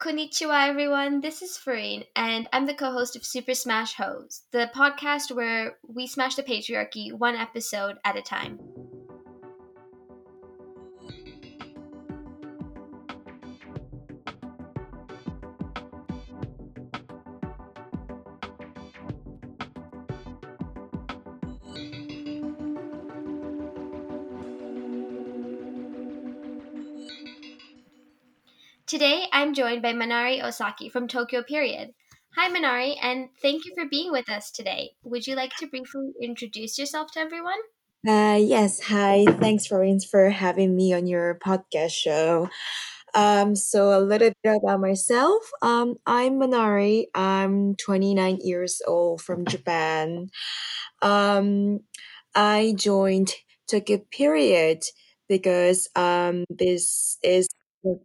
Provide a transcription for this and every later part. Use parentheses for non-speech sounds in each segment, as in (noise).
Konnichiwa, everyone. This is Farine, and I'm the co host of Super Smash Hose, the podcast where we smash the patriarchy one episode at a time. Today, I'm joined by Manari Osaki from Tokyo Period. Hi, Manari, and thank you for being with us today. Would you like to briefly introduce yourself to everyone? Uh, yes, hi. Thanks, Florence, for having me on your podcast show. Um, so a little bit about myself. Um, I'm Manari. I'm 29 years old from Japan. Um, I joined Tokyo Period because um, this is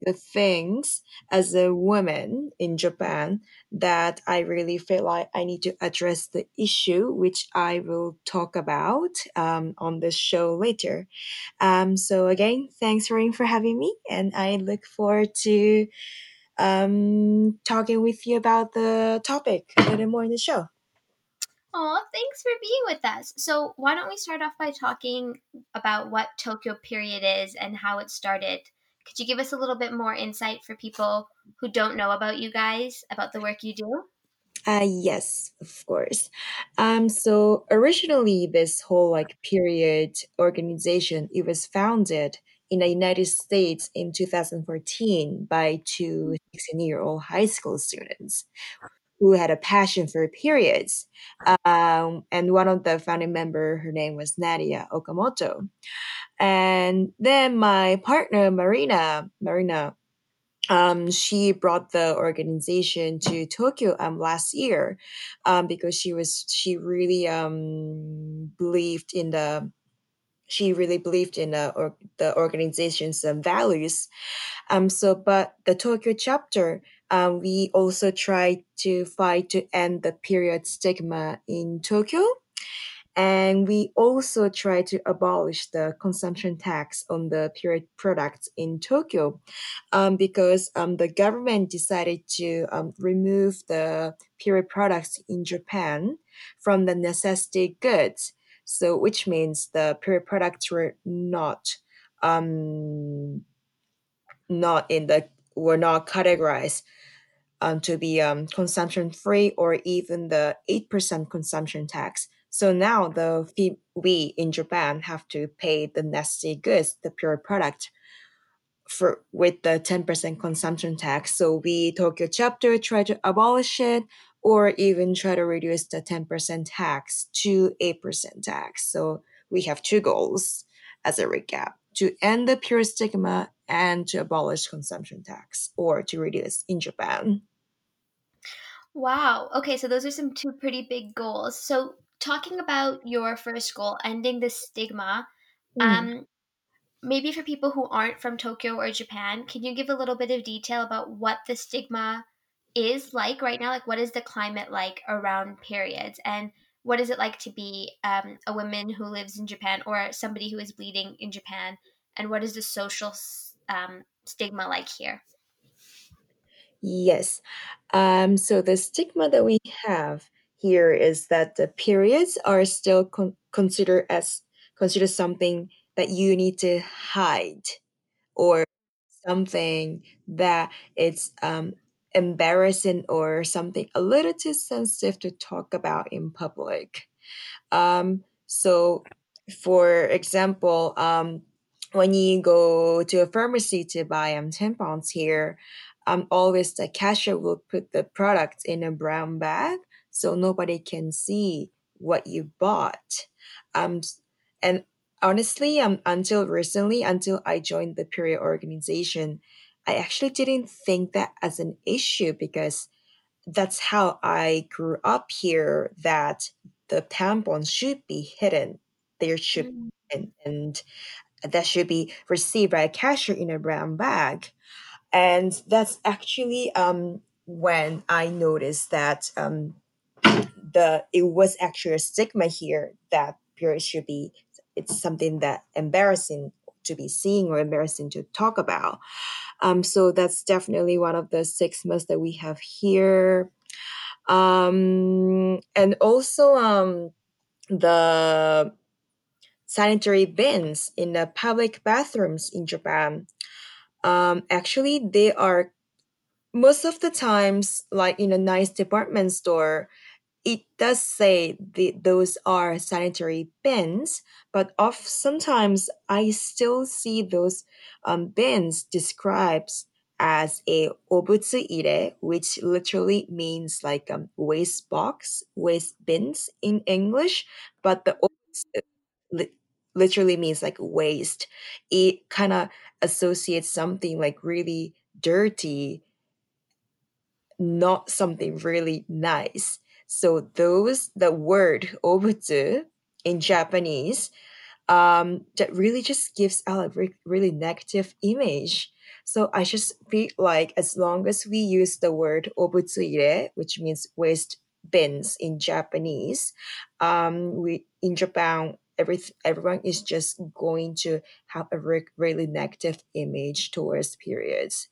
the things as a woman in Japan that I really feel like I need to address the issue, which I will talk about um, on this show later. Um, so again, thanks Rain for having me, and I look forward to um, talking with you about the topic a little more in the show. Oh, thanks for being with us. So, why don't we start off by talking about what Tokyo Period is and how it started? Could you give us a little bit more insight for people who don't know about you guys, about the work you do? Uh, yes, of course. Um, so originally, this whole like period organization, it was founded in the United States in 2014 by two 16-year-old high school students who had a passion for periods. Um, and one of the founding member, her name was Nadya Okamoto. And then my partner, Marina, Marina, um, she brought the organization to Tokyo um, last year um, because she was she really um, believed in the she really believed in the, or, the organization's um, values. Um, so, but the Tokyo chapter, um, we also try to fight to end the period stigma in Tokyo. And we also try to abolish the consumption tax on the period products in Tokyo um, because um, the government decided to um, remove the period products in Japan from the necessity goods. So, which means the period products were not um, not in the were not categorized um, to be um, consumption free or even the 8% consumption tax. So now the fee, we in Japan have to pay the nasty goods, the pure product, for with the 10% consumption tax. So we Tokyo chapter try to abolish it or even try to reduce the 10% tax to 8% tax. So we have two goals as a recap to end the pure stigma and to abolish consumption tax or to reduce in Japan. Wow. Okay, so those are some two pretty big goals. So talking about your first goal, ending the stigma, Mm. um, maybe for people who aren't from Tokyo or Japan, can you give a little bit of detail about what the stigma is like right now? Like, what is the climate like around periods? And what is it like to be um, a woman who lives in Japan or somebody who is bleeding in Japan? And what is the social s- um, stigma like here? Yes. Um, so the stigma that we have here is that the periods are still con- considered as considered something that you need to hide or something that it's um, embarrassing or something a little too sensitive to talk about in public. Um, so, for example, um, when you go to a pharmacy to buy um, tampons here, um, always the cashier will put the products in a brown bag so nobody can see what you bought. Um, and honestly, um, until recently, until I joined the period organization, I actually didn't think that as an issue because that's how I grew up here that the tampons should be hidden. There should Mm. and, and that should be received by a cashier in a brown bag. And that's actually um, when I noticed that um, the it was actually a stigma here that period should be it's something that embarrassing to be seeing or embarrassing to talk about. Um, so that's definitely one of the six myths that we have here. Um, and also um, the sanitary bins in the public bathrooms in Japan. Um, actually, they are most of the times like in a nice department store it does say the, those are sanitary bins, but of sometimes I still see those um, bins described as a obutsuire, which literally means like um, waste box, waste bins in English, but the literally means like waste. It kind of associates something like really dirty not something really nice. So those the word obutsu in Japanese um, that really just gives out a re- really negative image. So I just feel like as long as we use the word obutsuire, which means waste bins in Japanese, um, we in Japan every everyone is just going to have a re- really negative image towards periods.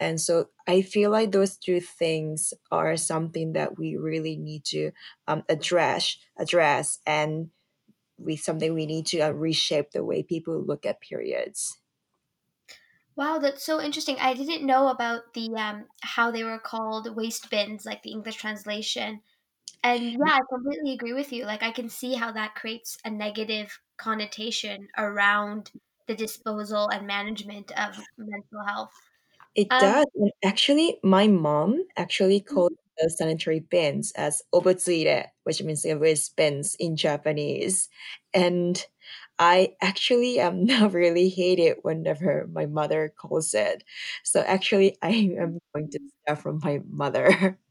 And so I feel like those two things are something that we really need to um, address, address, and we something we need to uh, reshape the way people look at periods. Wow, that's so interesting. I didn't know about the um how they were called waste bins, like the English translation. And yeah, I completely agree with you. Like I can see how that creates a negative connotation around the disposal and management of mental health. It Um does. And actually, my mom actually called mhm. the sanitary bins as obutsuire, which means it was bins in Japanese. And I actually am (laughs) now really hate it whenever my mother calls it. So actually, I am going to start from my mother. (laughs)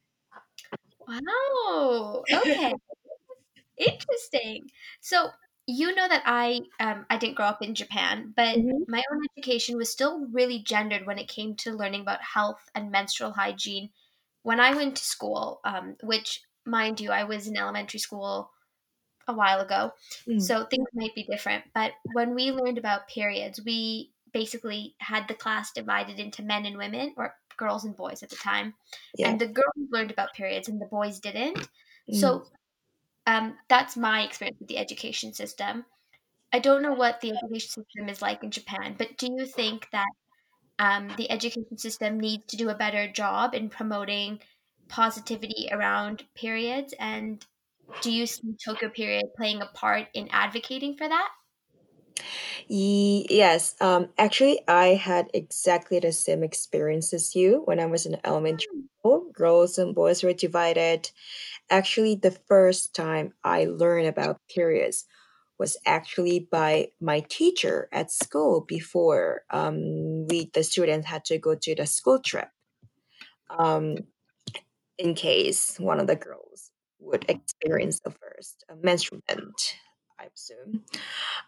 wow. Okay. (laughs) Interesting. So you know that I um I didn't grow up in Japan, but Mhm. my own education was still really gendered when it came to learning about health and menstrual hygiene. When I went to school, um, which mind you, I was in elementary school a while ago, Mm, so things might be different. But when we learned about periods, we basically had the class divided into men and women, or girls and boys at the time, yeah. and the girls learned about periods and the boys didn't. Mm. So um, that's my experience with the education system. I don't know what the education system is like in Japan, but do you think that um, the education system needs to do a better job in promoting positivity around periods? And do you see Tokyo Period playing a part in advocating for that? Ye- yes. Um, actually, I had exactly the same experience as you when I was in elementary Mm, school. Girls and boys were divided. Actually, the first time I learned about periods was actually by my teacher at school before um, we the students had to go to the school trip um, in case one of the girls would experience the first uh, menstrual event, I.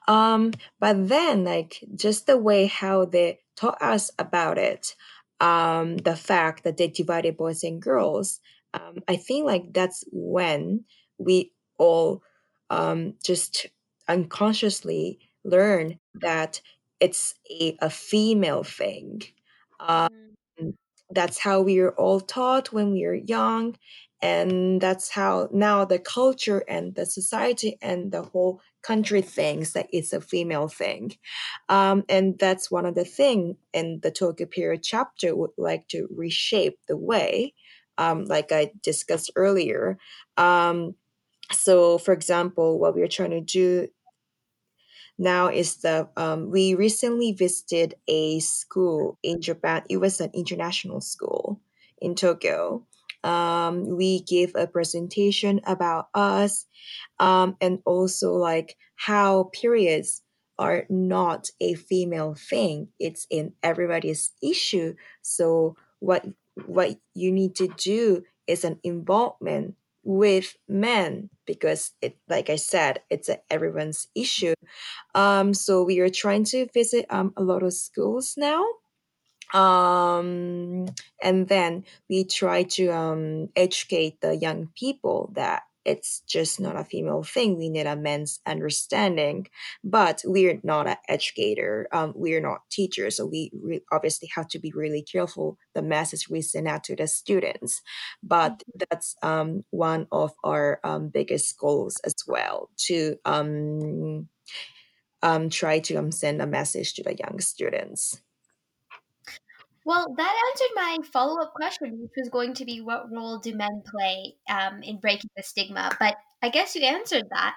Um, but then, like, just the way how they taught us about it, um, the fact that they divided boys and girls, um, I think like that's when we all um, just unconsciously learn that it's a, a female thing. Um, mm, that's how we are all taught when we are young. And that's how now the culture and the society and the whole country thinks that it's a female thing. Um, and that's one of the things in the Tokyo period chapter would like to reshape the way, um, like I discussed earlier. Um, so, for example, what we are trying to do now is that um, we recently visited a school in Japan. It was an international school in Tokyo. Um, we gave a presentation about us um, and also like how periods are not a female thing. It's in everybody's issue. So what what you need to do is an involvement with men because it like i said it's a, everyone's issue. Um so we are trying to visit um a lot of schools now um and then we try to um educate the young people that it's just not a female thing. We need a men's understanding. But we're not an educator. Um, we're not teachers, so we re- obviously have to be really careful the message we send out to the students. But that's um, one of our um, biggest goals as well to um, um, try to um, send a message to the young students. Well, that answered my follow up question, which was going to be what role do men play um, in breaking the stigma? But I guess you answered that.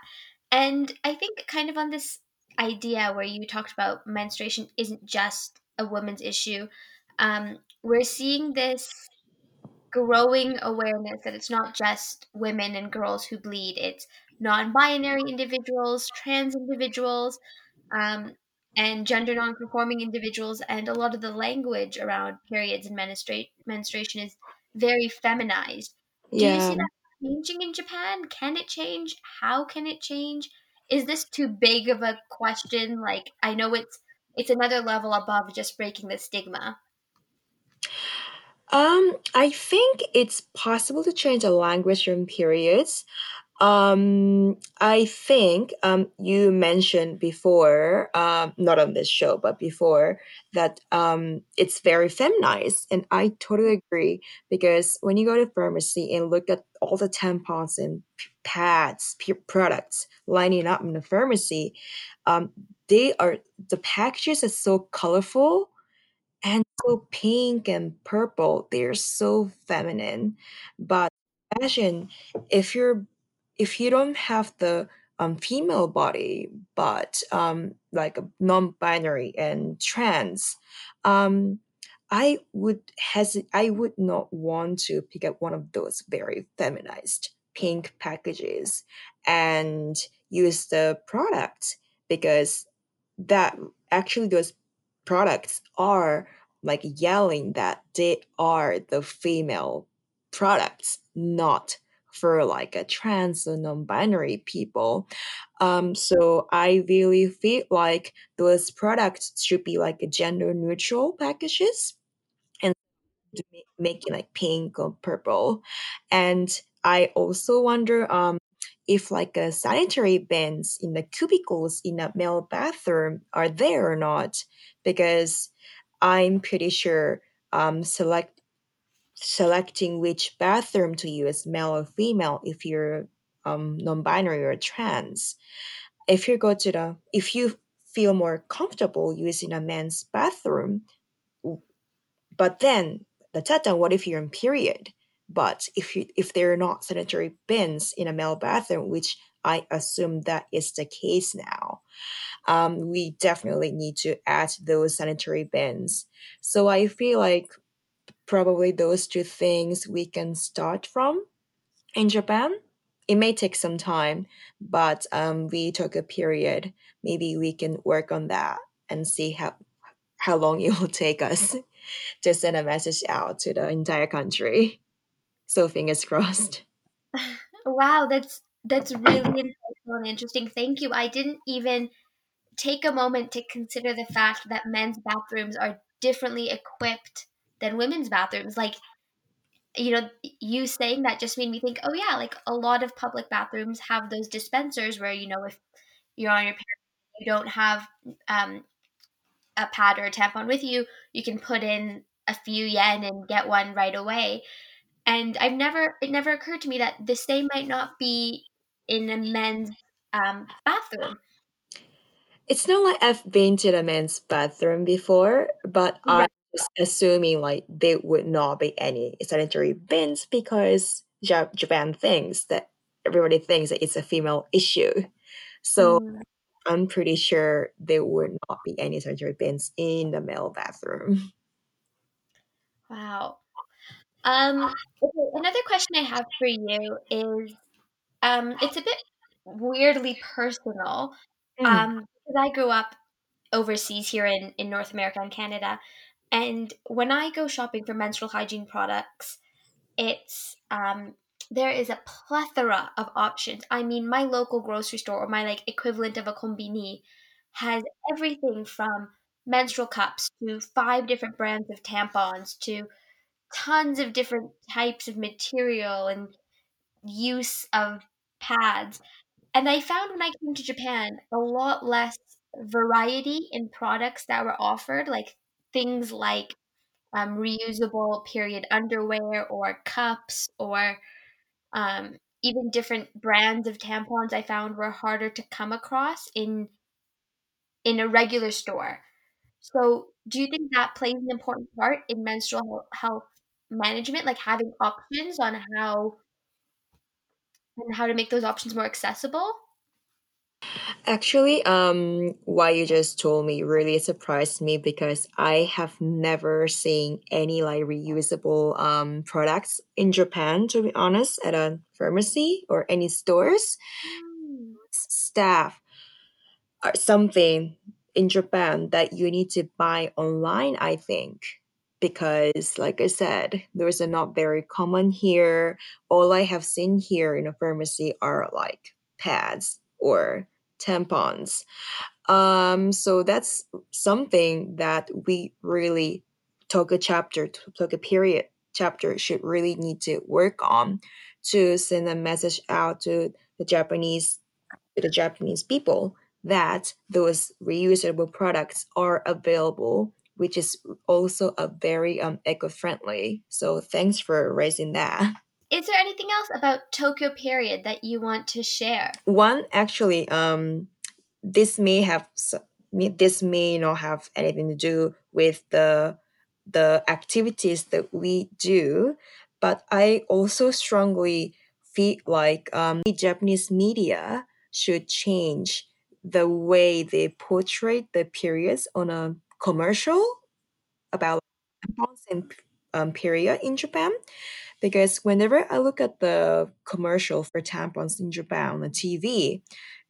And I think, kind of on this idea where you talked about menstruation isn't just a woman's issue, um, we're seeing this growing awareness that it's not just women and girls who bleed, it's non binary individuals, trans individuals, um, and gender non-conforming individuals and a lot of the language around periods and menstrua- menstruation is very feminized. Do you Yeah. see that changing in japan? Can it change? How can it change? Is this too big of a question? Like i know it's it's another level above just breaking the stigma. Um, I think it's possible to change the language from periods. Um, I think um, you mentioned before, um, not on this show, but before, that um, it's very feminized. And I totally agree because when you go to pharmacy and look at all the tampons and pads, products lining up in the pharmacy, um, they are, the packages are so colorful and so pink and purple. They're so feminine. But imagine if you're if you don't have the um, female body, but um, like non-binary and trans, um, I would hesitate. I would not want to pick up one of those very feminized pink packages and use the product because that actually those products are like yelling that they are the female products, not for like a trans and non-binary people. Um, so I really feel like those products should be like gender neutral packages and to ma- make it like pink or purple. And I also wonder um if like a sanitary bins in the cubicles in a male bathroom are there or not because I'm pretty sure um select selecting which bathroom to use male or female if you're um non-binary or trans if you go to the if you feel more comfortable using a men's bathroom but then the tata, what if you're in period? But if you if there are not sanitary bins in a male bathroom, which I assume that is the case now, um, we definitely need to add those sanitary bins. So I feel like probably those two things we can start from in Japan. It may take some time, but um, we Tokyo Period. Maybe we can work on that and see how how long (laughs) it will take us (laughs) to send a message out to the entire country. So fingers crossed. (laughs) wow that's that's really insightful and interesting thank you i didn't even take a moment to consider the fact that men's bathrooms are differently equipped than women's bathrooms. Like, you know, you saying that just made me think, oh, yeah, like a lot of public bathrooms have those dispensers where, you know, if you're on your period, you don't have um, a pad or a tampon with you, you can put in a few yen and get one right away. And I've never, it never occurred to me that the same might not be in a men's um, bathroom. It's not like I've been to the men's bathroom before, but Right. Assuming like there would not be any sanitary bins because Japan thinks that everybody thinks that it's a female issue. So Mm, I'm pretty sure there would not be any sanitary bins in the male bathroom. wow. Um, another question I have for you is um, it's a bit weirdly personal. Mm, Um, because I grew up overseas here in, in North America and Canada, and when I go shopping for menstrual hygiene products, it's um, there is a plethora of options. I mean, my local grocery store or my like equivalent of a combini has everything from menstrual cups to five different brands of tampons to tons of different types of material and use of pads. And I found when I came to Japan a lot less variety in products that were offered, like things like um, reusable period underwear or cups or um, even different brands of tampons I found were harder to come across in in a regular store. So, do you think that plays an important part in menstrual health management, like having options on how and how to make those options more accessible? Actually, um, what you just told me really surprised me because I have never seen any like reusable um products in Japan, to be honest, at a pharmacy or any stores. Mm. Staff are something in Japan that you need to buy online, I think. Because, like I said, those are not very common here. All I have seen here in a pharmacy are like pads or tampons. Um, so that's something that we really Tokyo chapter, Tokyo Period chapter should really need to work on to send a message out to the Japanese to the Japanese people that those reusable products are available, which is also a very um, eco-friendly. So thanks for raising that. (laughs) Is there anything else about Tokyo period that you want to share? One actually, um, this may have this may not have anything to do with the the activities that we do, but I also strongly feel like um, Japanese media should change the way they portray the periods on a commercial about um, period in Japan because whenever I look at the commercial for tampons in Japan on the TV,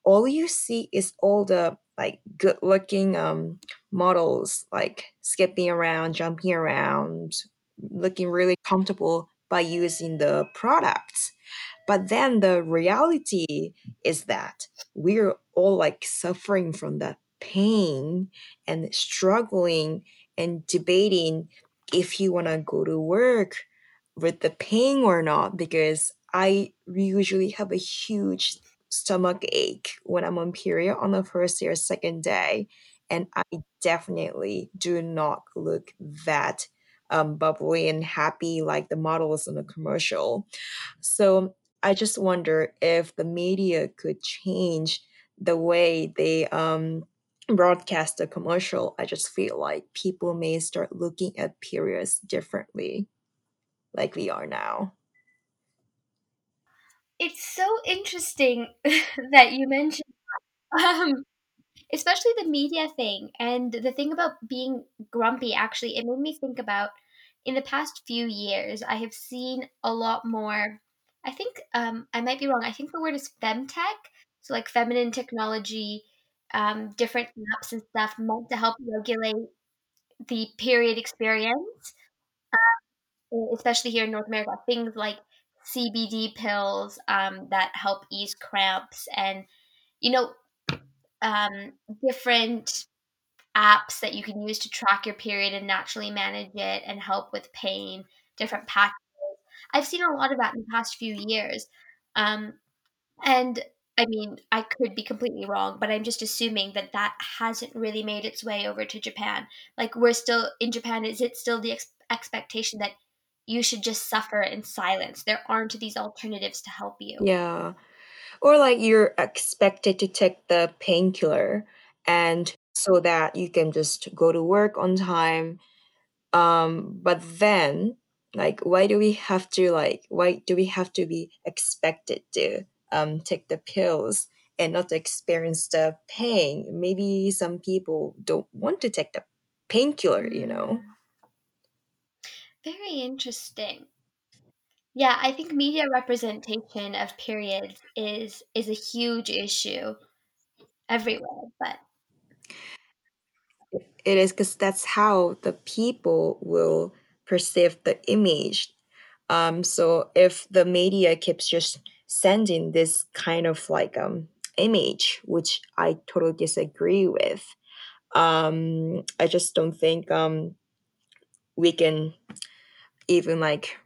all you see is all the like good looking um models like skipping around, jumping around, looking really comfortable by using the products. But then the reality is that we're all like suffering from that pain and struggling and debating if you want to go to work with the pain or not because I usually have a huge stomach ache when I'm on period on the first or second day. And I definitely do not look that um, bubbly and happy like the models in the commercial. So I just wonder if the media could change the way they um, broadcast a commercial. I just feel like people may start looking at periods differently, like we are now. It's so interesting (laughs) that you mentioned um, especially the media thing and the thing about being grumpy actually it made me think about in the past few years i have seen a lot more i think um, i might be wrong i think the word is femtech so like feminine technology um, different apps and stuff meant to help regulate the period experience e- especially here in north america things like cbd pills um, that help ease cramps and you know um, different apps that you can use to track your period and naturally manage it and help with pain, different packages. I've seen a lot of that in the past few years. Um, and I mean, I could be completely wrong, but I'm just assuming that that hasn't really made its way over to Japan. Like, we're still in Japan, is it still the ex- expectation that you should just suffer in silence? There aren't these alternatives to help you. Yeah. Or like you're expected to take the painkiller and so that you can just go to work on time um but then like why do we have to like why do we have to be expected to um take the pills and not experience the pain. Maybe some people don't want to take the painkiller you know? Mm, very interesting. Yeah, I think media representation of periods is is a huge issue everywhere, but it is because that's how the people will perceive the image. Um so if the media keeps just sending this kind of like um image which i totally disagree with um i just don't think um we can even like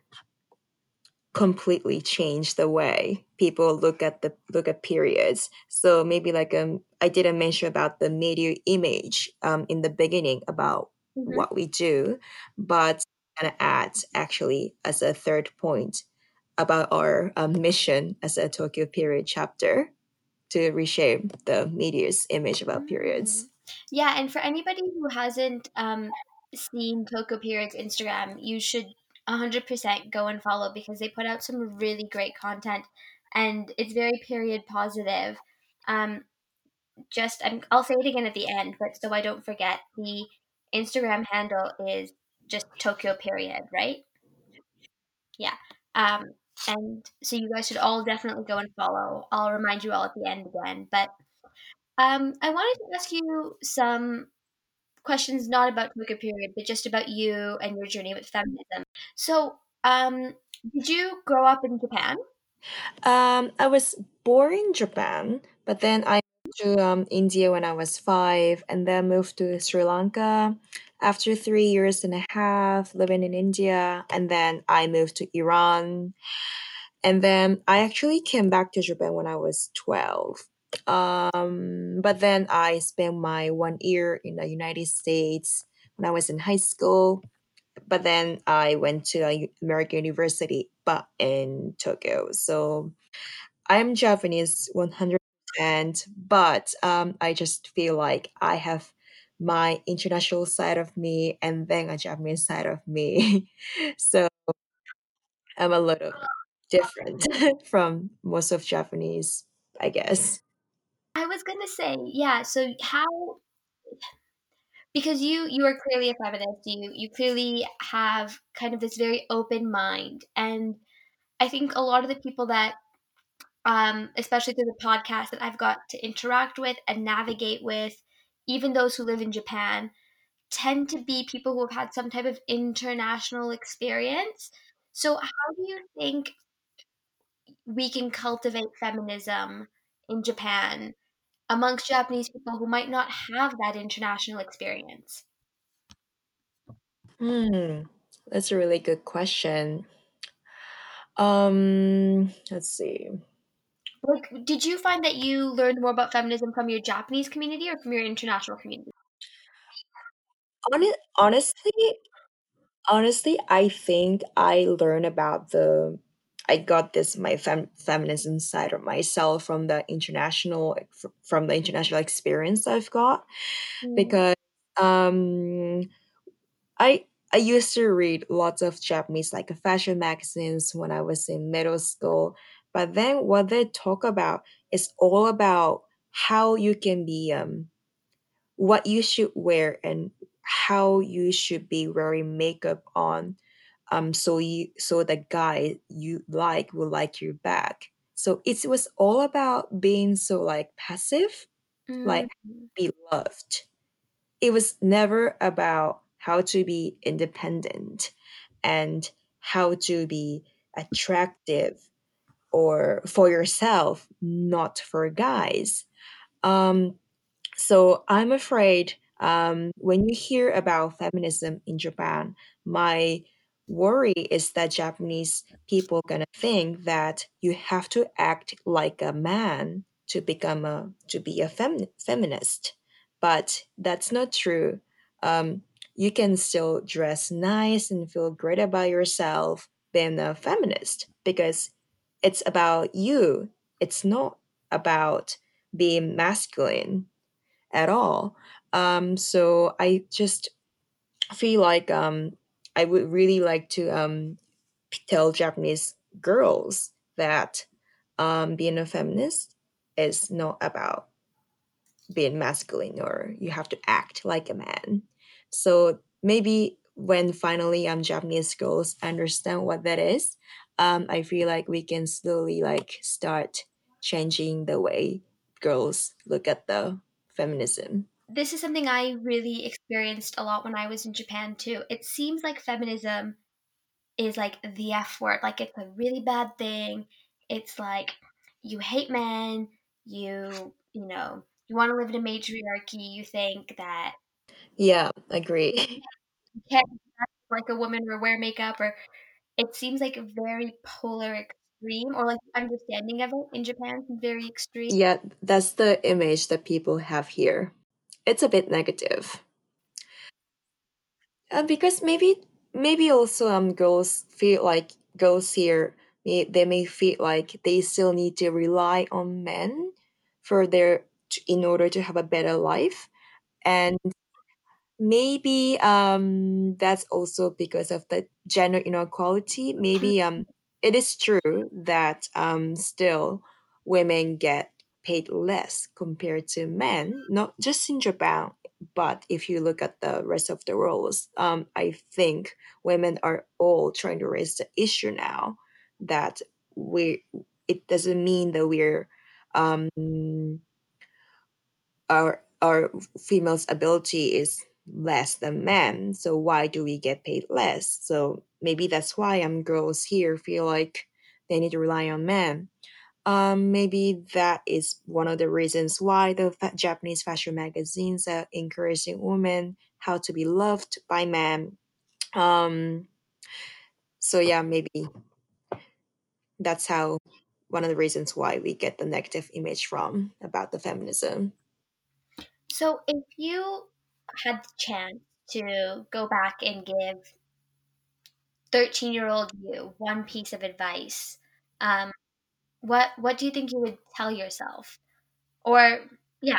completely change the way people look at the look at periods. So maybe like um I didn't mention about the media image um in the beginning about Mhm. what we do, but gonna add actually as a third point about our um, mission as a Tokyo period chapter to reshape the media's image about Mm. periods. Yeah, and for anybody who hasn't um, seen Tokyo Period's Instagram, you should 100% go and follow because they put out some really great content and it's very period positive. Um, just, I'm, I'll say it again at the end, but so I don't forget, the Instagram handle is just Tokyo Period, right? Yeah. Um, and so you guys should all definitely go and follow. I'll remind you all at the end again. But um, I wanted to ask you some questions not about Tokyo period, but just about you and your journey with feminism. So, um, did you grow up in Japan? Um, I was born in Japan, but then I moved to um, India when I was five, and then moved to Sri Lanka after three years and a half living in India, and then I moved to Iran, and then I actually came back to Japan when I was twelve. Um, but then I spent my one year in the United States when I was in high school. But then I went to American University, but in Tokyo. So I'm Japanese 100%, but um, I just feel like I have my international side of me and then a Japanese side of me. (laughs) so I'm a little different (laughs) from most of Japanese, I guess. I was gonna say, yeah. So how? Because you you are clearly a feminist. You you clearly have kind of this very open mind, and I think a lot of the people that, um, especially through the podcast that I've got to interact with and navigate with, even those who live in Japan, tend to be people who have had some type of international experience. So, how do you think we can cultivate feminism in Japan amongst Japanese people who might not have that international experience? Hmm, that's a really good question. Um, let's see. Like, did you find that you learned more about feminism from your Japanese community or from your international community? Hone- honestly, Honestly, I think I learned about the I got this my fem, feminism side of myself from the international from the international experience I've got Mm, because um I I used to read lots of Japanese like fashion magazines when I was in middle school, but then what they talk about is all about how you can be um what you should wear and how you should be wearing makeup on um so you so the guy you like will like you back. So it was all about being so like passive mm, like be loved it was never about how to be independent and how to be attractive or for yourself not for guys um so I'm afraid um, when you hear about feminism in Japan, my worry is that Japanese people gonna think that you have to act like a man to become a to be a fem- feminist, but that's not true. Um, you can still dress nice and feel great about yourself being a feminist because it's about you. It's not about being masculine at all. Um, so I just feel like um, I would really like to um, tell Japanese girls that um, being a feminist is not about being masculine or you have to act like a man. So maybe when finally um, Japanese girls understand what that is, um, I feel like we can slowly like start changing the way girls look at the feminism. This is something I really experienced a lot when I was in Japan too. It seems like feminism is like the F word, like it's a really bad thing. It's like you hate men, you, you know, you want to live in a matriarchy, you think that Yeah, agree. (laughs) you can't like a woman or wear makeup or it seems like a very polar extreme, or like understanding of it in Japan very extreme. Yeah, that's the image that people have here. It's a bit negative. Uh, because maybe maybe also um girls feel like girls here may, they may feel like they still need to rely on men for their in order to have a better life and maybe um that's also because of the gender inequality. Maybe um it is true that um still women get paid less compared to men not just in japan but if you look at the rest of the world um i think women are all trying to raise the issue now that we it doesn't mean that we're um our our females ability is less than men so why do we get paid less? So maybe that's why um girls here feel like they need to rely on men. Um maybe that is one of the reasons why the fa- japanese fashion magazines are encouraging women how to be loved by men. Um so yeah maybe that's how one of the reasons why we get the negative image from about the feminism. So, if you had the chance to go back and give 13 year old you one piece of advice, um, what what do you think you would tell yourself? Or yeah,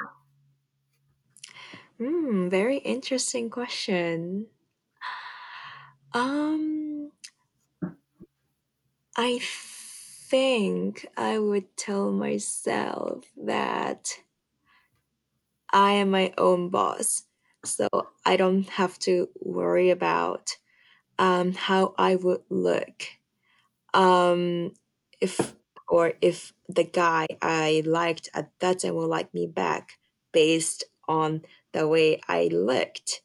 Hmm, very interesting question. Um, I think I would tell myself that I am my own boss, so I don't have to worry about um, how I would look. Um, if or if the guy I liked at that time will like me back based on the way I looked.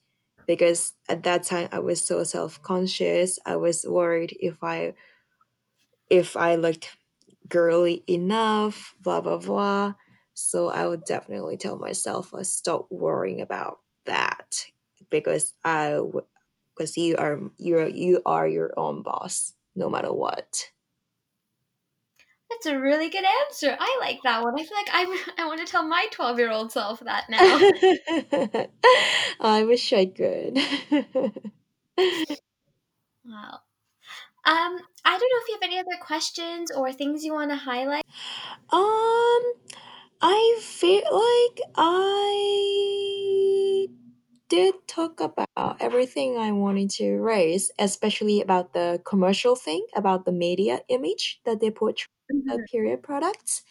Because at that time I was so self conscious. I was worried if I if I looked girly enough, blah blah blah. So I would definitely tell myself I stop worrying about that because I because you are you are you are your own boss no matter what. that's a really good answer. I like that one. I feel like I'm (laughs) I want to tell my 12 year old self that now. (laughs) I wish I could. (laughs) Wow. Um, I don't know if you have any other questions or things you want to highlight. um, I feel like I did talk about everything I wanted to raise, especially about the commercial thing, about the media image that they portray the Mhm. period products.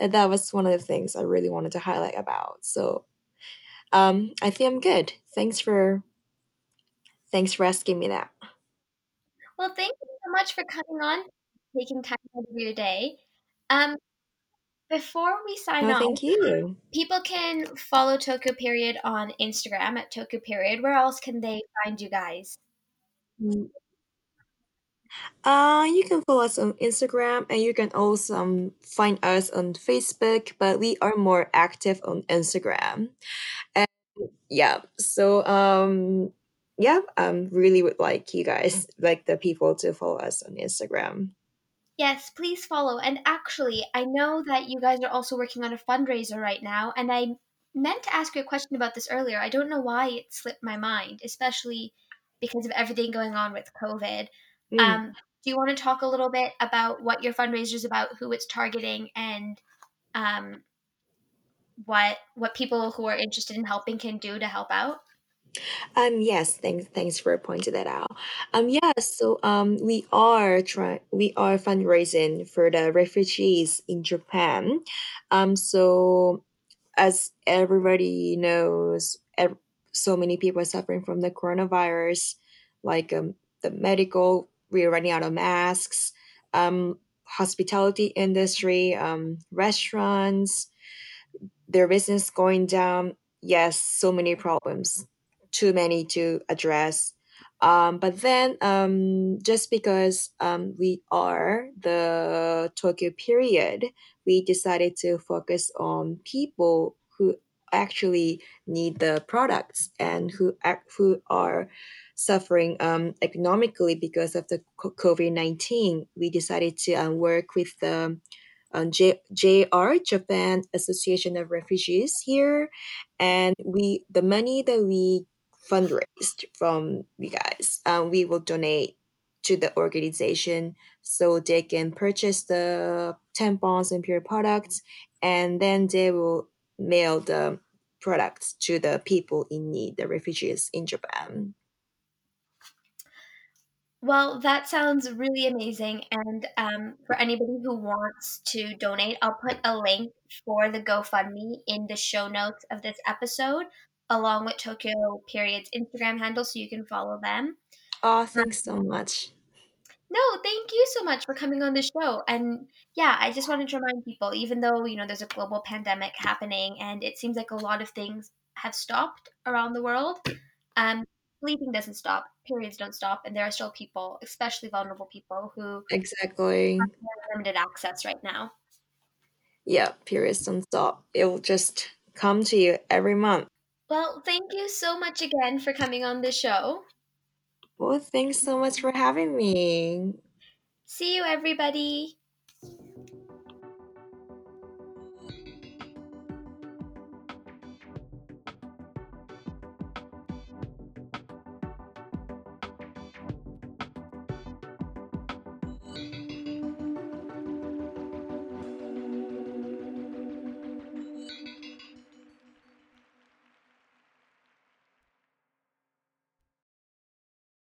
Uh, That was one of the things I really wanted to highlight about. So, um, I think I'm good. Thanks for thanks for asking me that. Well, thank you so much for coming on, taking time out of your day. Um, before we sign off, thank you. people can follow Tokyo Period on Instagram at Tokyo Period. Where else can they find you guys? Uh, you can follow us on Instagram and you can also um, find us on Facebook, but we are more active on Instagram. And yeah, so um yeah, I um, really would like you guys, like the people to follow us on Instagram. Yes, please follow. And actually, I know that you guys are also working on a fundraiser right now, and I meant to ask you a question about this earlier. I don't know why it slipped my mind, especially because of everything going on with COVID. Mm. Um, do you want to talk a little bit about what your fundraiser is about, who it's targeting, and um, what what people who are interested in helping can do to help out? Um yes, thanks thanks for pointing that out. Um yeah, so um we are trying we are fundraising for the refugees in Japan. Um so as everybody knows, ev- so many people are suffering from the coronavirus, like um, the medical, we're running out of masks, um, hospitality industry, um, restaurants, their business going down. Yes, so many problems, too many to address. Um, but then, um, just because um, we are the Tokyo period, we decided to focus on people who actually need the products and who act, who are suffering um, economically because of the COVID 19, we decided to um, work with the um, J- JR Japan Association of Refugees here, and we the money that we fundraised from you guys, um, we will donate to the organization so they can purchase the tampons and period products, and then they will mail the products to the people in need, the refugees in Japan. Well, that sounds really amazing. And um, for anybody who wants to donate, I'll put a link for the GoFundMe in the show notes of this episode, along with Tokyo Period's Instagram handle, so you can follow them. Oh, thanks so much. No, thank you so much for coming on the show. And yeah, I just wanted to remind people, even though, you know, there's a global pandemic happening and it seems like a lot of things have stopped around the world, um, bleeding doesn't stop, periods don't stop, and there are still people, especially vulnerable people, who Exactly. have limited access right now. Yeah, periods don't stop. It will just come to you every month. Well, thank you so much again for coming on the show. Well, thanks so much for having me. See you, everybody.